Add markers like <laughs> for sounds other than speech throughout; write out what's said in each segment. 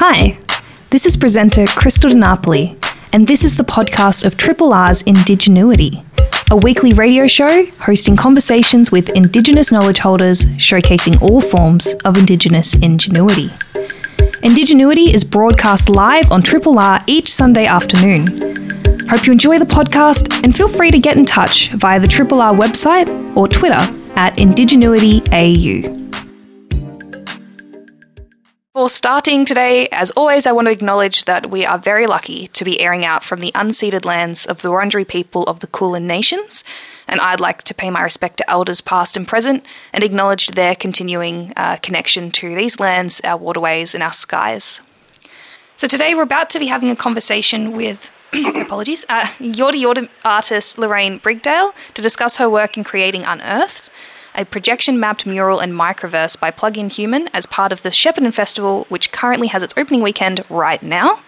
Hi, this is presenter Krystal De Napoli, and this is the podcast of Triple R's Indigenuity, a weekly radio show hosting conversations with Indigenous knowledge holders showcasing all forms of Indigenous ingenuity. Indigenuity is broadcast live on Triple R each Sunday afternoon. Hope you enjoy the podcast and feel free to get in touch via the Triple R website or Twitter at IndigenuityAU. For starting today, as always, I want to acknowledge that we are very lucky to be airing out from the unceded lands of the Wurundjeri people of the Kulin Nations, and I'd like to pay my respect to elders past and present and acknowledge their continuing uh, connection to these lands, our waterways, and our skies. So today we're about to be having a conversation with <coughs> apologies, uh, Yorta Yorta artist Lorraine Brigdale to discuss her work in creating Unearthed, a projection mapped mural and microverse by Plug-in Human as part of the Shepparton Festival, which currently has its opening weekend right now.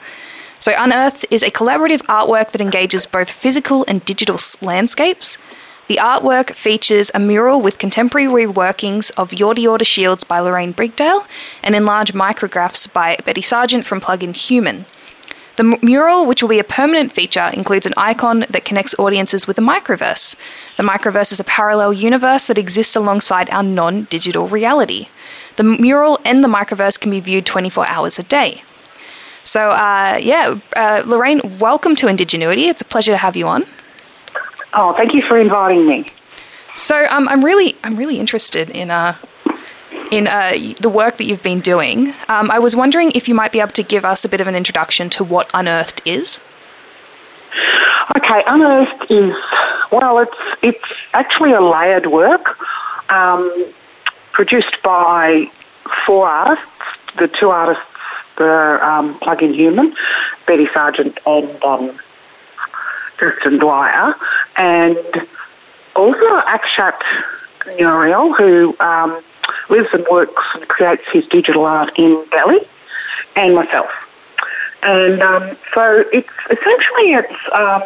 So, Unearthed is a collaborative artwork that engages both physical and digital landscapes. The artwork features a mural with contemporary reworkings of Yorta Yorta Shields by Lorraine Brigdale and enlarged micrographs by Betty Sargent from Plug-in Human. The mural, which will be a permanent feature, includes an icon that connects audiences with the microverse. The microverse is a parallel universe that exists alongside our non digital reality. The mural and the microverse can be viewed 24 hours a day. So, uh, yeah, uh, Lorraine, welcome to Indigenuity. It's a pleasure to have you on. Oh, thank you for inviting me. So, um, I'm really, I'm really interested in uh, in uh, the work that you've been doing. Um, I was wondering if you might be able to give us a bit of an introduction to what Unearthed is. Okay, Unearthed is well, it's it's actually a layered work um, produced by four artists. The two artists, the um, Plug-in Human, Betty Sargent, and um, Justin Dwyer, and also Akshat Nuriel, who um, lives and works and creates his digital art in Delhi, and myself. And um, so it's essentially it's um,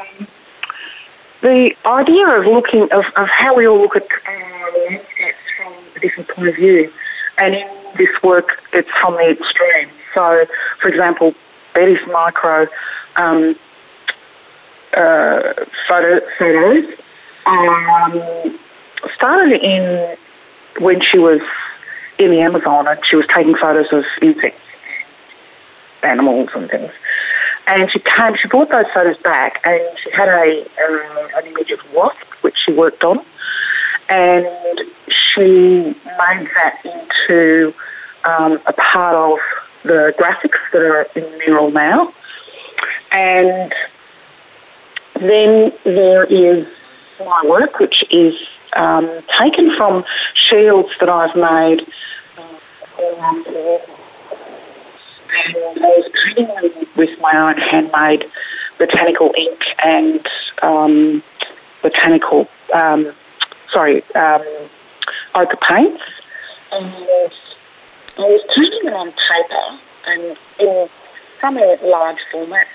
the idea of looking of, of how we all look at uh, landscapes from a different point of view. And in this work, it's from the extreme. So, for example, Betty's micro um, uh, photo, photos um, started in when she was in the Amazon and she was taking photos of insects, animals and things. And she came, she brought those photos back and she had a uh, an image of wasp which she worked on, and she made that into um, a part of the graphics that are in the mural now. And then there is my work, which is um, taken from shields that I've made. And I was painting them with my own handmade botanical ink and um, botanical, um, sorry, um, ochre paints. And I was painting them on paper and in some large formats.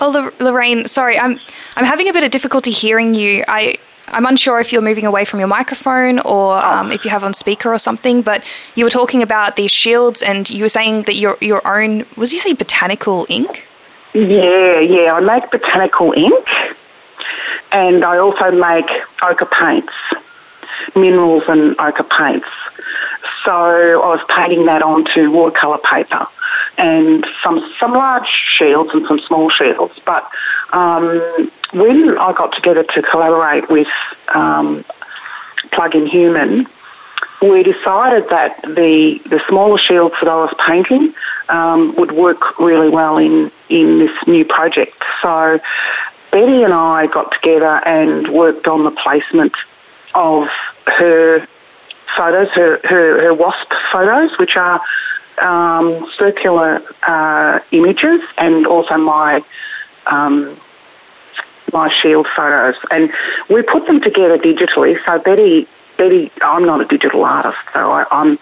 Oh, Lorraine, sorry, I'm I'm having a bit of difficulty hearing you. I I'm unsure if you're moving away from your microphone or um, if you have on speaker or something, but you were talking about these shields and you were saying that your your own was you say botanical ink? Yeah, yeah. I make botanical ink, and I also make ochre paints, minerals and ochre paints. So I was painting that onto watercolour paper and some some large shields and some small shields, but. Um, when I got together to collaborate with um, Plug-in Human, we decided that the the smaller shields that I was painting um, would work really well in in this new project. So Betty and I got together and worked on the placement of her photos, her her, her wasp photos, which are um, circular uh, images, and also my um, my shield photos, and we put them together digitally. So Betty, Betty, I'm not a digital artist, so I, am I'm,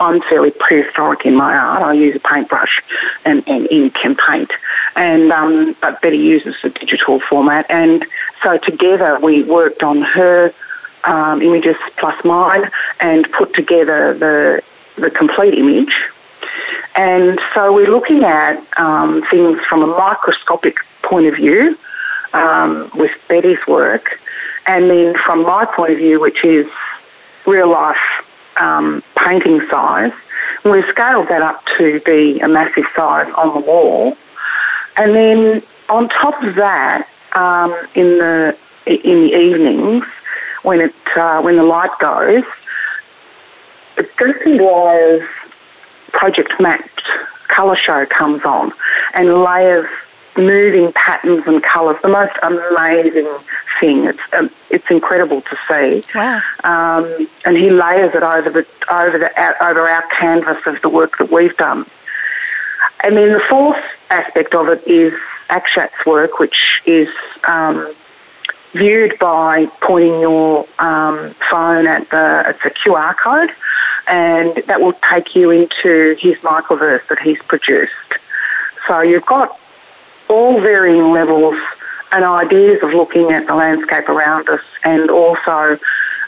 I'm fairly prehistoric in my art. I use a paintbrush and, and ink and paint, and um, but Betty uses the digital format, and so together we worked on her um, images plus mine and put together the the complete image. And so we're looking at um, things from a microscopic point of view um, with Betty's work, and then from my point of view, which is real life um, painting size, we've scaled that up to be a massive size on the wall. And then on top of that, um, in the in the evenings when it uh, when the light goes, Ghostly Wires Project Mapped colour show comes on and layers moving patterns and colours. The most amazing thing. It's um, it's incredible to see. Wow. Um, and he layers it over the over the over our canvas of the work that we've done. And then the fourth aspect of it is Akshat's work, which is um, viewed by pointing your um, phone at the it's a QR code, and that will take you into his microverse that he's produced. So you've got all varying levels and ideas of looking at the landscape around us, and also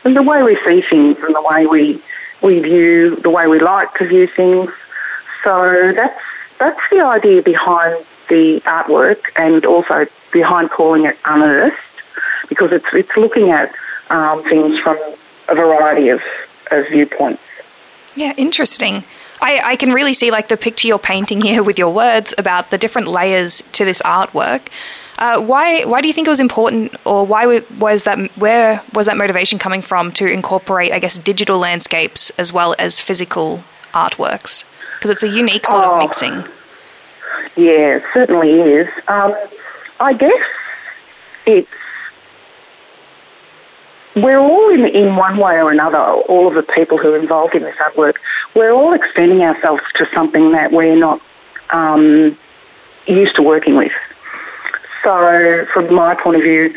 the way we see things and the way we we view the way we like to view things. So that's that's the idea behind the artwork, and also behind calling it unearthed because it's it's looking at um, things from a variety of, of viewpoints. Yeah, interesting. I, I can really see like the picture you're painting here with your words about the different layers to this artwork. Uh, why why do you think it was important, or why was that? Where was that motivation coming from to incorporate, I guess, digital landscapes as well as physical artworks? Because it's a unique sort oh, of mixing. Yeah, it certainly is. Um, I guess it's we're all in, in one way or another, all of the people who are involved in this artwork, we're all extending ourselves to something that we're not um, used to working with. So, from my point of view,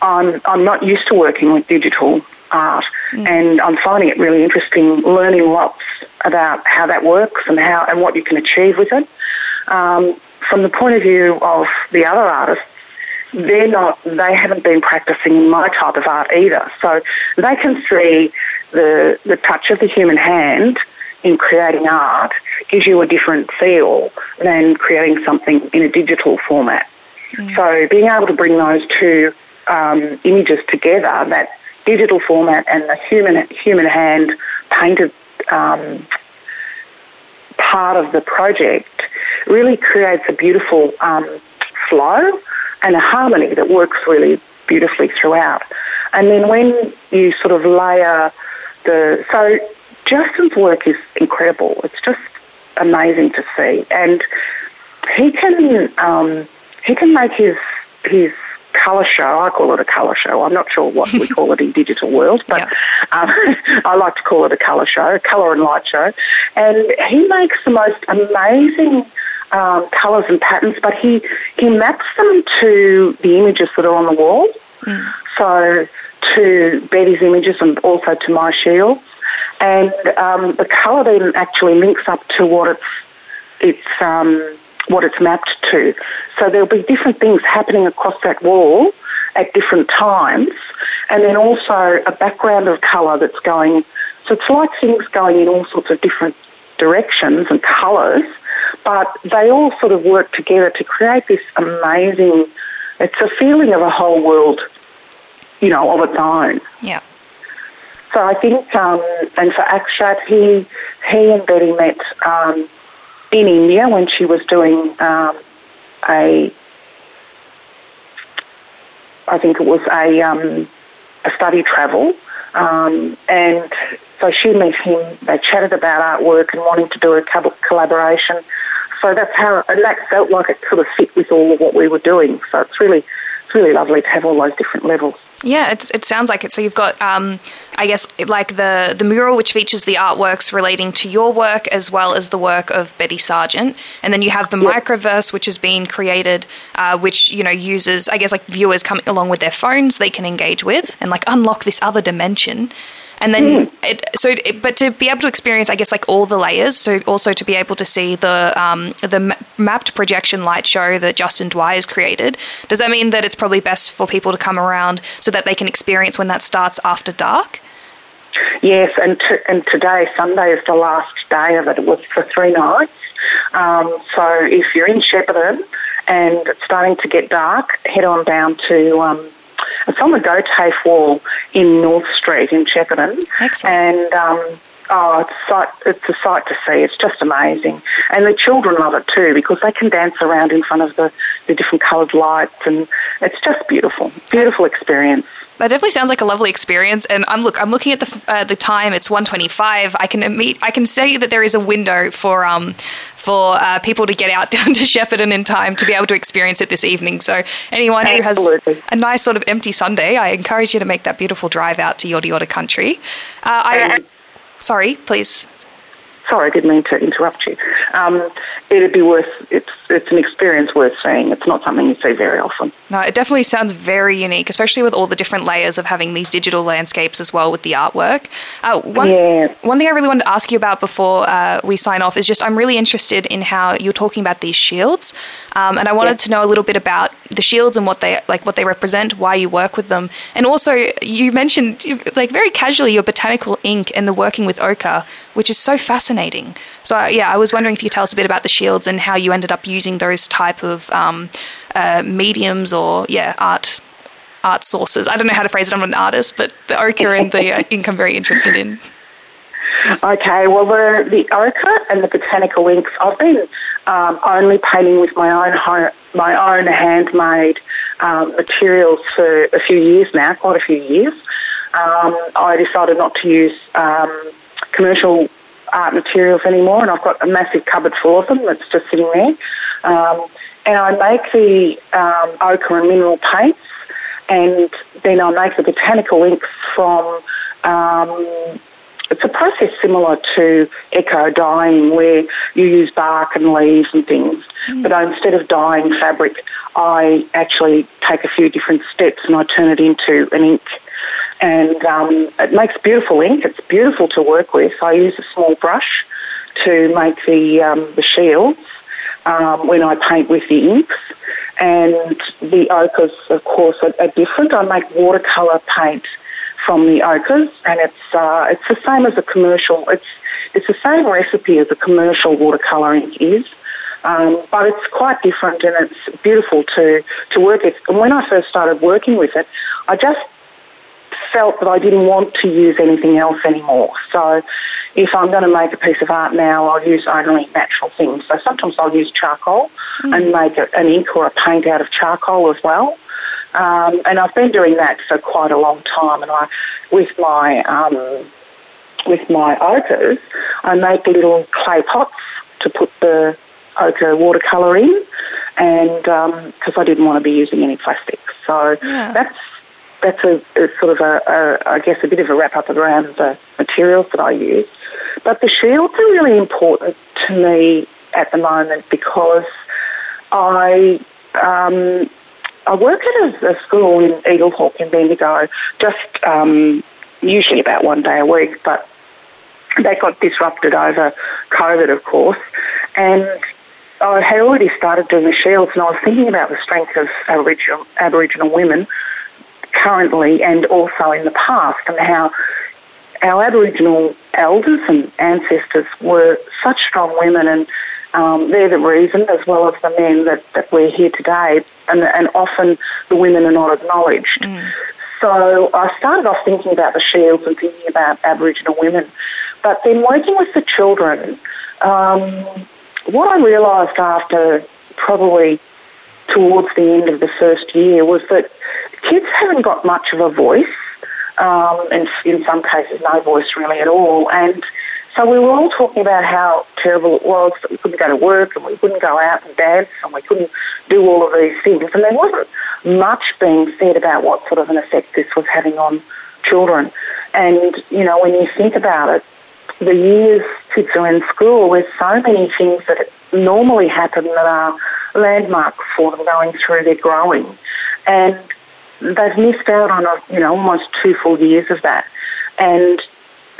I'm, I'm not used to working with digital art, mm. and I'm finding it really interesting learning lots about how that works and how and what you can achieve with it. Um, from the point of view of the other artists, they're not, they haven't been practicing in my type of art either. So they can see the, the touch of the human hand in creating art gives you a different feel than creating something in a digital format. Mm. So being able to bring those two um, images together, that digital format and the human human hand painted um, part of the project, really creates a beautiful um, flow and a harmony that works really beautifully throughout. And then when you sort of layer the so Justin's work is incredible. It's just amazing to see, and he can um, he can make his his colour show. I call it a colour show. I'm not sure what we <laughs> call it in digital world, but yeah. um, <laughs> I like to call it a colour show, a colour and light show. And he makes the most amazing um, colours and patterns, but he, he maps them to the images that are on the wall. Mm. So to Betty's images and also to my shields. And um, the colour then actually links up to what it's, it's um, what it's mapped to. So there'll be different things happening across that wall at different times, and then also a background of colour that's going. So it's like things going in all sorts of different directions and colours, but they all sort of work together to create this amazing. It's a feeling of a whole world, you know, of its own. Yeah. So I think, um, and for Akshat, he he and Betty met um, in India when she was doing um, a, I think it was a um, a study travel, um, and so she met him. They chatted about artwork and wanting to do a collaboration. So that's how, and that felt like it sort of fit with all of what we were doing. So it's really, it's really lovely to have all those different levels. Yeah, it's, it sounds like it. So you've got, um, I guess, like the the mural, which features the artworks relating to your work as well as the work of Betty Sargent, and then you have the yep. microverse, which has been created, uh, which you know uses, I guess, like viewers coming along with their phones, they can engage with and like unlock this other dimension and then mm. it, so it, but to be able to experience i guess like all the layers so also to be able to see the um, the mapped projection light show that justin dwyer's created does that mean that it's probably best for people to come around so that they can experience when that starts after dark yes and, to, and today sunday is the last day of it it was for three nights Um, so if you're in Shepparton and it's starting to get dark, head on down to. Um, it's on the Gotafe Wall in North Street in Shepparton. Excellent. And um, oh, it's, sight, it's a sight to see. It's just amazing. And the children love it too because they can dance around in front of the, the different coloured lights and it's just beautiful. Beautiful experience. That definitely sounds like a lovely experience. And I'm look, I'm looking at the uh, the time. It's 1:25. I can meet. I can say that there is a window for um for uh, people to get out <laughs> down to Shepparton in time to be able to experience it this evening. So anyone Absolutely. who has a nice sort of empty Sunday, I encourage you to make that beautiful drive out to Yorta Yorta country. Uh, I, sorry, please. Sorry, I didn't mean to interrupt you. Um, it'd be worth. It's it's an experience worth seeing. It's not something you see very often. No, it definitely sounds very unique, especially with all the different layers of having these digital landscapes as well with the artwork. Uh, one, Yeah. one thing I really wanted to ask you about before uh, we sign off is just I'm really interested in how you're talking about these shields, um, and I wanted Yeah. to know a little bit about the shields and what they like, what they represent, why you work with them, and also you mentioned like very casually your botanical ink and the working with ochre, which is so fascinating. So uh, yeah, I was wondering if you could tell us a bit about the shields and how you ended up using those type of um, uh, mediums or yeah art art sources. I don't know how to phrase it. I'm not an artist, but the ochre and the uh, ink I'm very interested in. Okay, well, the, the ochre and the botanical inks, I've been um, only painting with my own my own handmade um, materials for a few years now, quite a few years. Um, I decided not to use um, commercial art materials anymore, and I've got a massive cupboard full of them that's just sitting there. Um, and I make the um, ochre and mineral paints, and then I make the botanical inks from um, it's a process similar to eco dyeing where you use bark and leaves and things. But instead of dyeing fabric, I actually take a few different steps and I turn it into an ink. And um, it makes beautiful ink. It's beautiful to work with. I use a small brush to make the, um, the shields um, when I paint with the inks. And the ochres, of course, are, are different. I make watercolour paint from the ochres, and it's uh, it's the same as a commercial. It's it's the same recipe as a commercial watercolour ink is, um, but it's quite different, and it's beautiful to to work with. And when I first started working with it, I just felt that I didn't want to use anything else anymore. So if I'm going to make a piece of art now, I'll use only natural things. So sometimes I'll use charcoal and make an ink or a paint out of charcoal as well. Um, and I've been doing that for quite a long time. And I, with my um, with my ochres, I make little clay pots to put the ochre watercolour in, and because I didn't want to be using any plastic, so Yeah. that's that's a, a sort of a, a I guess a bit of a wrap up around the materials that I use. But the shields are really important to me at the moment because I um, I work at a, a school in Eaglehawk in Bendigo, just um, usually about one day a week, but that got disrupted over COVID, of course, and I had already started doing the shields, and I was thinking about the strength of Aboriginal Aboriginal women currently and also in the past, and how our Aboriginal elders and ancestors were such strong women, and um, they're the reason, as well as the men, that, that we're here today. And, and often the women are not acknowledged. So I started off thinking about the shields and thinking about Aboriginal women. But then working with the children, um, what I realised after probably towards the end of the first year was that kids haven't got much of a voice, um, and in some cases, no voice really at all. And so we were all talking about how terrible it was that we couldn't go to work and we couldn't go out and dance and we couldn't do all of these things. And there wasn't much being said about what sort of an effect this was having on children. And, you know, when you think about it, the years kids are in school, there's so many things that normally happen that are landmarks for them going through their growing. And they've missed out on, a, you know, almost two full years of that. And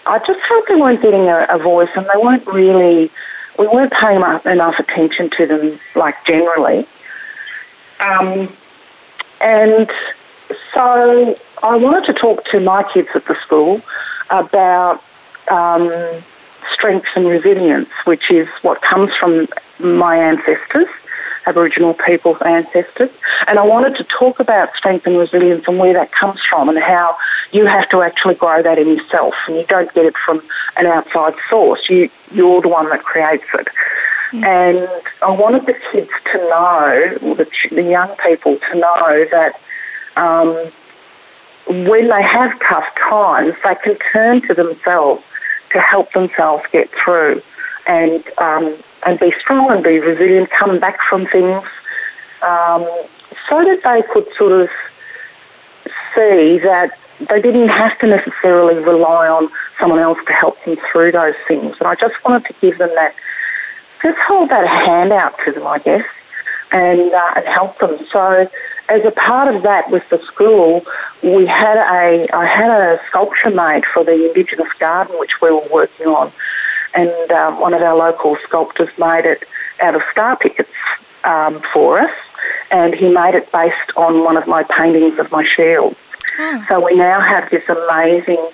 I just felt they weren't getting a, a voice and they weren't really, we weren't paying enough, attention to them, like generally. Um, and so I wanted to talk to my kids at the school about um, strength and resilience, which is what comes from my ancestors, Aboriginal people's ancestors. And I wanted to talk about strength and resilience and where that comes from and how you have to actually grow that in yourself and you don't get it from an outside source. You, you're the one that creates it. Mm. And I wanted the kids to know, the, the young people to know that um, when they have tough times, they can turn to themselves to help themselves get through and um, and be strong and be resilient, come back from things, um, so that they could sort of see that they didn't have to necessarily rely on someone else to help them through those things. And I just wanted to give them that, just hold that hand out to them, I guess, and uh, and help them. So as a part of that with the school, we had a I had a sculpture made for the Indigenous garden which we were working on, and um, one of our local sculptors made it out of star pickets um, for us, and he made it based on one of my paintings of my shield. Oh. So we now have this amazing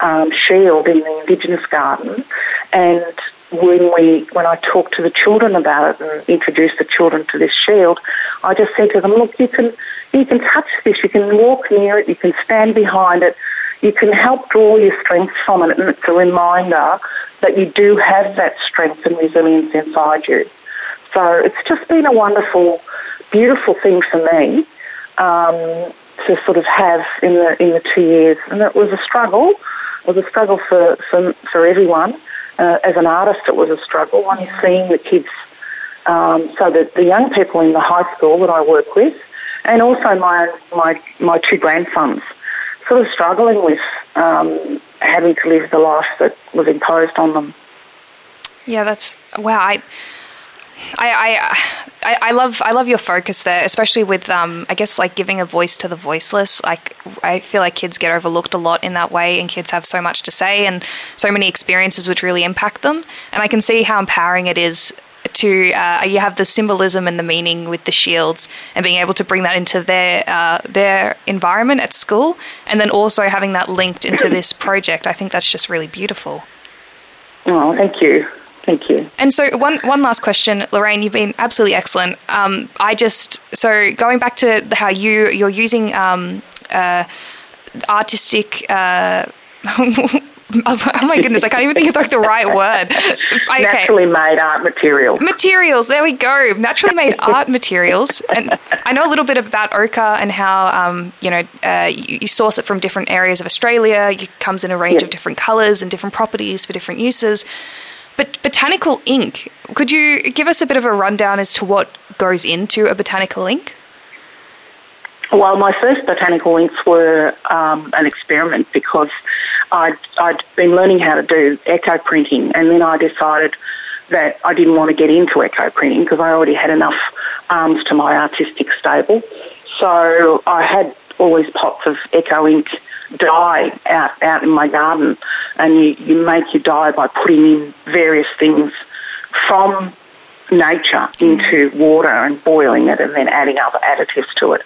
um, shield in the Indigenous garden, and when we when I talked to the children about it and introduced the children to this shield, I just said to them, look, you can you can touch this, you can walk near it, you can stand behind it, you can help draw your strength from it, and it's a reminder that you do have that strength and resilience inside you. So it's just been a wonderful, beautiful thing for me um, to sort of have in the in the two years, and it was a struggle. It was a struggle for for, for everyone. Uh, as an artist, it was a struggle. I'm yeah. seeing the kids, um, so that the young people in the high school that I work with, and also my my my two grandsons, sort of struggling with um, having to live the life that was imposed on them. Yeah, that's wow. I, I, I, I love I love your focus there, especially with um, I guess like giving a voice to the voiceless. Like I feel like kids get overlooked a lot in that way, and kids have so much to say and so many experiences which really impact them. And I can see how empowering it is to uh, you have the symbolism and the meaning with the shields and being able to bring that into their uh, their environment at school and then also having that linked into this <clears throat> project i think that's just really beautiful oh thank you Thank you. And so, one one last question, Lorraine. You've been absolutely excellent. Um, I just so going back to the, how you you're using um, uh, artistic. Uh, <laughs> <laughs> oh my goodness, I can't even think of like the right word. <laughs> Okay. Naturally made art materials. Materials, there we go. Naturally made art materials. And I know a little bit about ochre and how, um, you know, uh, you, you, source it from different areas of Australia. It comes in a range of different colours and different properties for different uses. But botanical ink, could you give us a bit of a rundown as to what goes into a botanical ink? Well, my first botanical inks were um, an experiment because I'd, I'd been learning how to do eco printing, and then I decided that I didn't want to get into eco printing because I already had enough arms to my artistic stable. So I had all these pots of eco ink dye out, out in my garden, and you, you make your dye by putting in various things from nature into water and boiling it and then adding other additives to it.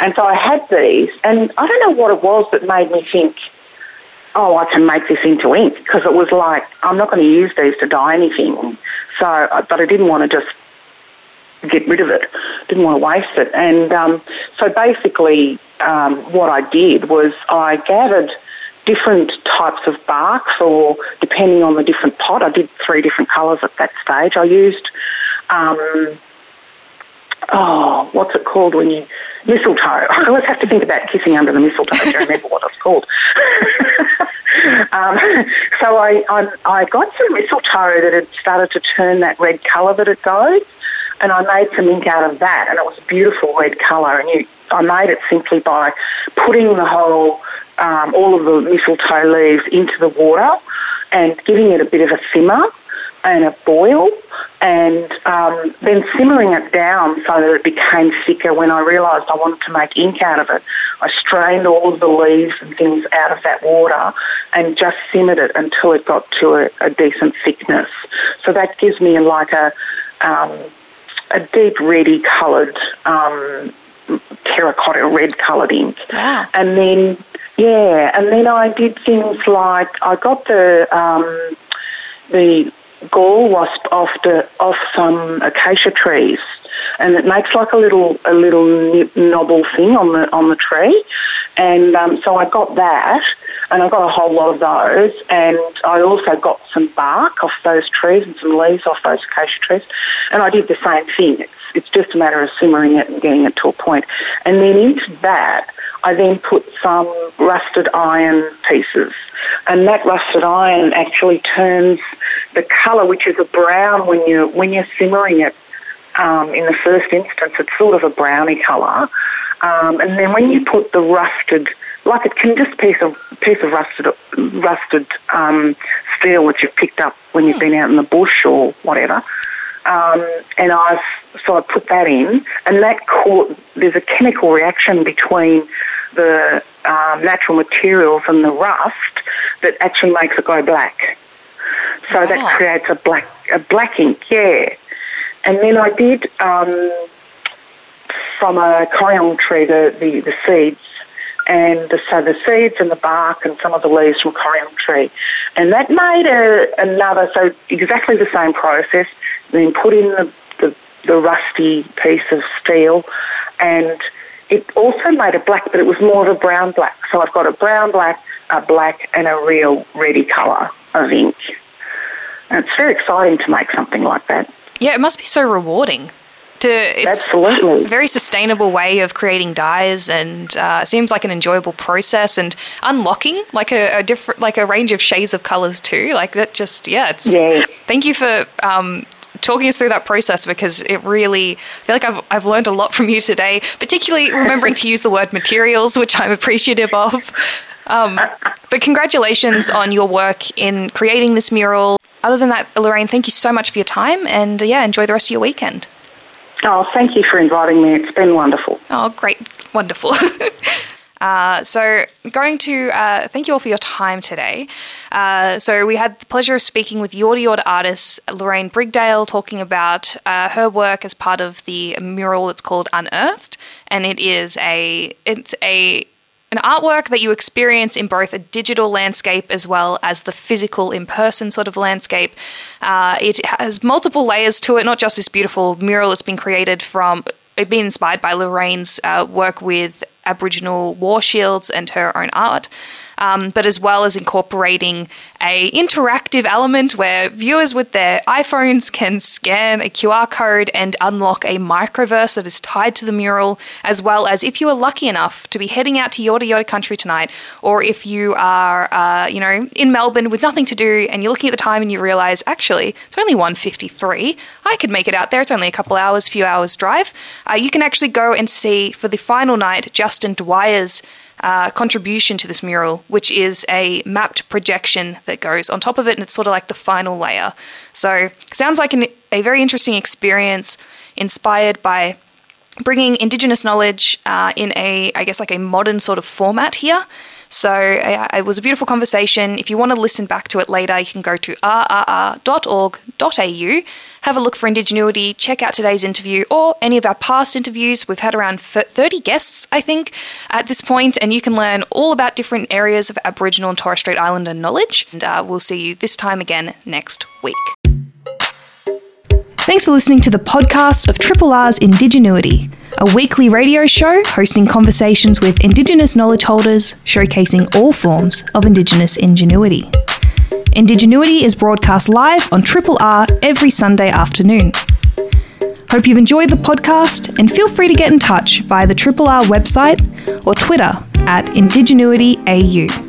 And so I had these, and I don't know what it was that made me think, oh, I can make this into ink, because it was like, I'm not going to use these to dye anything. So, uh, but I didn't want to just get rid of it, didn't want to waste it. And um, so basically, um, what I did was I gathered different types of bark or depending on the different pot, I did three different colours at that stage. I used, um, oh, what's it called when you mistletoe? <laughs> I always have to think about kissing under the mistletoe I don't remember what it's called. <laughs> um, so I, I I got some mistletoe that had started to turn that red colour that it goes, and I made some ink out of that, and it was a beautiful red colour. And you, I made it simply by putting the whole um, all of the mistletoe leaves into the water and giving it a bit of a simmer and a boil and um, then simmering it down so that it became thicker when I realised I wanted to make ink out of it. I strained all of the leaves and things out of that water and just simmered it until it got to a, a decent thickness. So that gives me like a, um, a deep reddy coloured um, terracotta red coloured ink. Wow. And then, yeah, and then I did things like I got the um, the gall wasp off the off some acacia trees, and it makes like a little a little knobble thing on the on the tree, and um, so I got that, and I got a whole lot of those, and I also got some bark off those trees and some leaves off those acacia trees, and I did the same thing. It's it's just a matter of simmering it and getting it to a point, and then into that I then put some rusted iron pieces, and that rusted iron actually turns the colour, which is a brown when you when you're simmering it. Um, in the first instance, it's sort of a browny colour, um, and then when you put the rusted, like it can just piece of piece of rusted rusted um, steel which you've picked up when you've been out in the bush or whatever. Um, and I've so I put that in, and that caught. There's a chemical reaction between the um, natural materials and the rust that actually makes it go black. So wow. that creates a black a black ink, yeah. And then I did um, from a kurrajong tree the, the, the seeds and the, so the seeds and the bark and some of the leaves from kurrajong tree. And that made a, another, so exactly the same process, then put in the, the, the rusty piece of steel and it also made a black, but it was more of a brown black. So I've got a brown black, a black, and a real reddy colour of ink. And it's very exciting to make something like that. Yeah, it must be so rewarding. To, it's Absolutely. a very sustainable way of creating dyes and uh, seems like an enjoyable process and unlocking like a, a, different like a range of shades of colors too like that just yeah it's yeah. thank you for um, talking us through that process because it really I feel like I've, I've learned a lot from you today, particularly remembering to use the word materials, which I'm appreciative of. Um, but congratulations on your work in creating this mural. Other than that, Lorraine, thank you so much for your time and uh, yeah, enjoy the rest of your weekend. Oh, thank you for inviting me. It's been wonderful. Oh, great. Wonderful. <laughs> Uh, so, going to uh, thank you all for your time today. Uh, so, we had the pleasure of speaking with Yorta Yorta artist Lorraine Brigdale, talking about uh, her work as part of the mural that's called Unearthed, and it is a it's a an artwork that you experience in both a digital landscape as well as the physical in person sort of landscape. Uh, it has multiple layers to it, not just this beautiful mural that's been created from. It been inspired by Lorraine's uh, work with Aboriginal war shields and her own art um, but as well as incorporating a interactive element where viewers with their iPhones can scan a QR code and unlock a microverse that is tied to the mural, as well as if you are lucky enough to be heading out to Yorta Yorta country tonight, or if you are, uh, you know, in Melbourne with nothing to do and you're looking at the time and you realize, actually, it's only 1.53, I could make it out there, it's only a couple hours, few hours drive, uh, you can actually go and see for the final night Justin Dwyer's uh, contribution to this mural, which is a mapped projection that goes on top of it, and it's sort of like the final layer. So, sounds like an, a very interesting experience inspired by bringing Indigenous knowledge uh, in a, I guess, like a modern sort of format here. So uh, it was a beautiful conversation. If you want to listen back to it later, you can go to rrr.org.au, have a look for Indigenuity, check out today's interview or any of our past interviews. We've had around 30 guests, I think, at this point, and you can learn all about different areas of Aboriginal and Torres Strait Islander knowledge. And uh, we'll see you this time again next week. Thanks for listening to the podcast of Triple R's Indigenuity, a weekly radio show hosting conversations with Indigenous knowledge holders showcasing all forms of Indigenous ingenuity. Indigenuity is broadcast live on Triple R every Sunday afternoon. Hope you've enjoyed the podcast and feel free to get in touch via the Triple R website or Twitter at IndigenuityAU.